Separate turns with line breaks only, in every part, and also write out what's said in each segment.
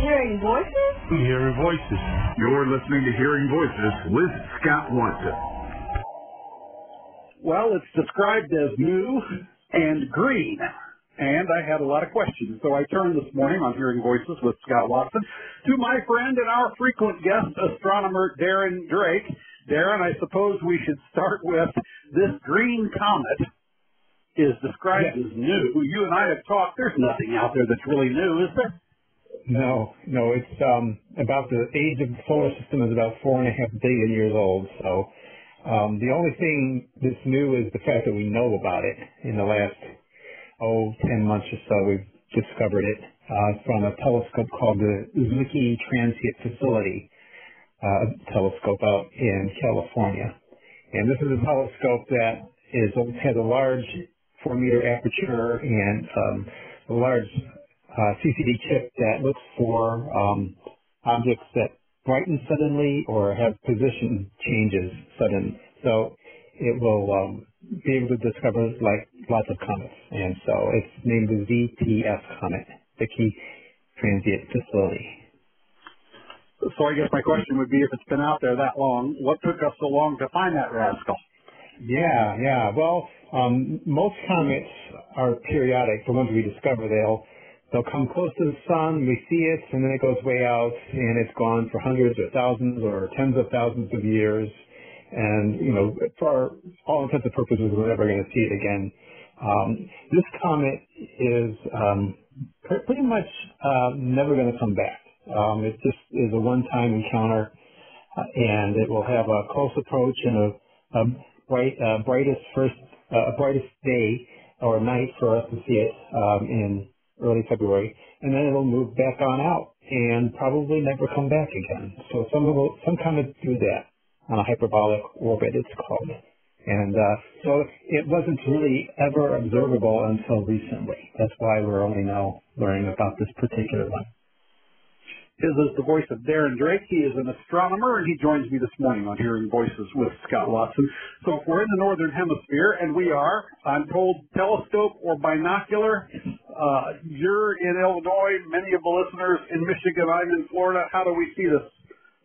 Hearing voices?
Hearing voices.
You're listening to Hearing Voices with Scott Watson.
Well, it's described as new and green. And I had a lot of questions. So I turned this morning on Hearing Voices with Scott Watson to my friend and our frequent guest, astronomer Darren Drake. Darren, I suppose we should start with this green comet is described as new. You and I have talked. There's nothing out there that's really new, is there?
No, no. It's um, about the age of the solar system is about four and a half billion years old. So um, the only thing that's new is the fact that we know about it in the last oh ten months or so. We've discovered it uh, from a telescope called the Zwicky Transient Facility uh, telescope out in California. And this is a telescope that is has a large four meter aperture and um, a large uh, CCD chip that looks for um, objects that brighten suddenly or have position changes sudden. So it will um, be able to discover like lots of comets. And so it's named the ZTF comet, the Zwicky Transient Facility.
So I guess my question would be if it's been out there that long, what took us so long to find that rascal?
Yeah, yeah. Well, um, most comets are periodic. The ones we discover, they'll they'll come close to the sun, we see it, and then it goes way out, and it's gone for hundreds or thousands or tens of thousands of years. And you know, for all intents and purposes, we're never going to see it again. Um, this comet is um, pretty much uh, never going to come back. Um, it just is a one-time encounter, uh, and it will have a close approach and a, a bright, uh, brightest first, uh, brightest day or night for us to see it um, in early February, and then it'll move back on out and probably never come back again. So some of some comets do that on a hyperbolic orbit, it's called. And uh, so it wasn't really ever observable until recently. That's why we're only now learning about this particular one.
His is the voice of Darren Drake. He is an astronomer, and he joins me this morning on Hearing Voices with Scott Watson. So if we're in the Northern Hemisphere, and we are, I'm told telescope or binocular, uh, you're in Illinois, many of the listeners in Michigan, I'm in Florida. How do we see this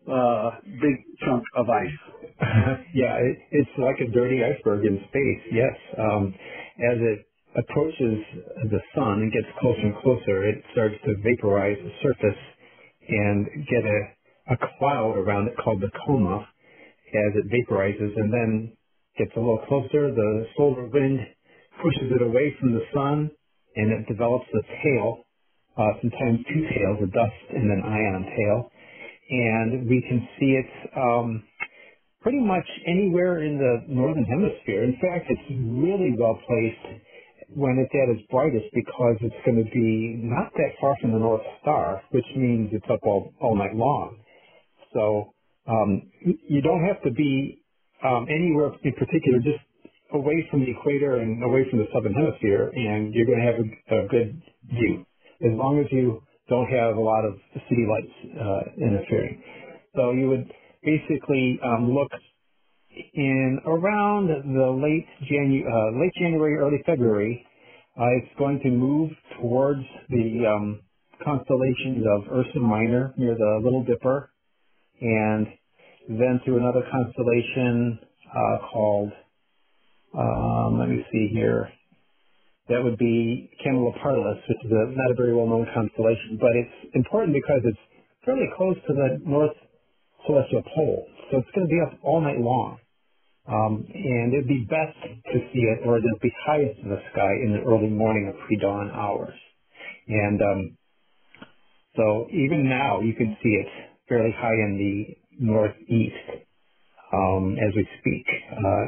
uh, big chunk of ice?
yeah, it, it's like a dirty iceberg in space, yes. Um, as it approaches the sun and gets closer and closer, it starts to vaporize the surface and get a, a cloud around it called the coma as it vaporizes and then gets a little closer. The solar wind pushes it away from the sun and it develops a tail, uh, sometimes two tails, a dust and an ion tail. And we can see it um, pretty much anywhere in the northern hemisphere. In fact, it's really well placed when it's at its brightest because it's going to be not that far from the North Star, which means it's up all, all night long. So um, you don't have to be um, anywhere in particular, just away from the equator and away from the southern hemisphere, and you're going to have a, a good view as long as you don't have a lot of city lights uh, interfering. So you would basically um, look in around the late, Janu- uh, late January, early February, uh, it's going to move towards the um, constellations of Ursa Minor near the Little Dipper, and then to another constellation uh, called, um, let me see here, that would be Camelopardalis, which is a, not a very well-known constellation, but it's important because it's fairly close to the north celestial pole, so it's going to be up all night long. Um, and it'd be best to see it, or it'd be highest in the sky in the early morning or pre-dawn hours. And um, so even now, you can see it fairly high in the northeast um, as we speak. Uh,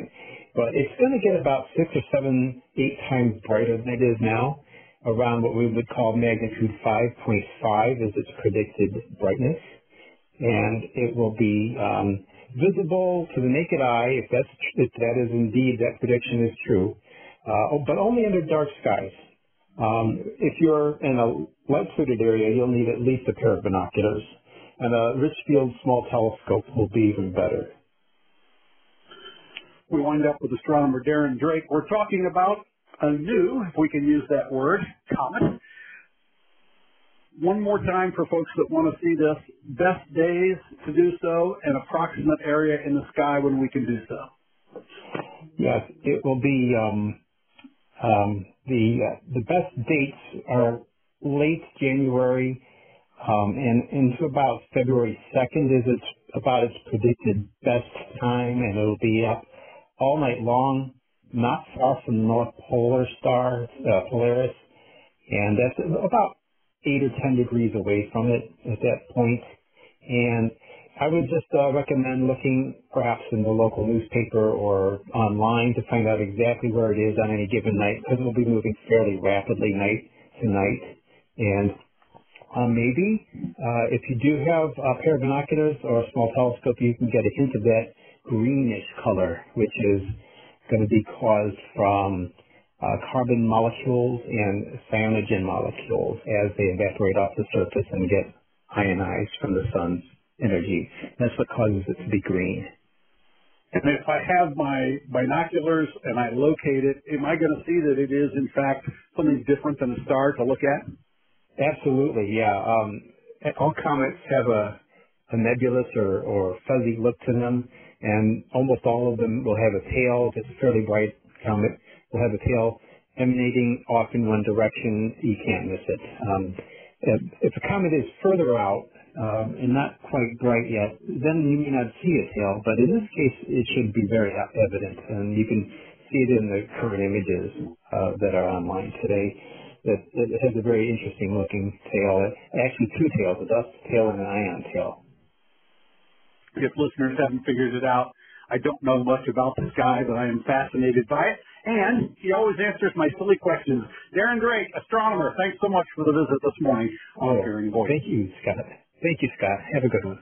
but it's going to get about six or seven, eight times brighter than it is now, around what we would call magnitude 5.5 is its predicted brightness. And it will be um, visible to the naked eye, if that's if that is indeed that prediction is true, uh, but only under dark skies. Um, if you're in a light-footed area, you'll need at least a pair of binoculars, and a Richfield small telescope will be even better.
We wind up with astronomer Darren Drake. We're talking about a new, if we can use that word, comet one more time for folks that want to see this, best days to do so, and approximate area in the sky when we can do so.
Yes, it will be um, um, the uh, the best dates are late January um, and into about February 2nd is its about its predicted best time, and it'll be up all night long, not far from the North Polar Star, uh, Polaris, and that's about eight or ten degrees away from it at that point. And I would just uh, recommend looking perhaps in the local newspaper or online to find out exactly where it is on any given night because it will be moving fairly rapidly night to night. And uh, maybe uh, if you do have a pair of binoculars or a small telescope, you can get a hint of that greenish color, which is going to be caused from uh, carbon molecules and cyanogen molecules as they evaporate off the surface and get ionized from the sun's energy. That's what causes it to be green.
And if I have my binoculars and I locate it, am I going to see that it is in fact something different than a star to look at?
Absolutely, yeah. Um, all comets have a, a nebulous or, or fuzzy look to them, and almost all of them will have a tail. It's a fairly bright comet, will have a tail emanating off in one direction. You can't miss it. Um, if, a comet is further out um, and not quite bright yet, then you may not see a tail. But in this case, it should be very evident, and you can see it in the current images uh, that are online today that, that has a very interesting looking tail. Actually, two tails, a dust tail and an ion tail.
If listeners haven't figured it out, I don't know much about this guy, but I am fascinated by it. And he always answers my silly questions. Darren Drake, astronomer, thanks so much for the visit this morning on oh,
oh
Hearing Voice.
Thank you, Scott. Thank you, Scott. Have a good one.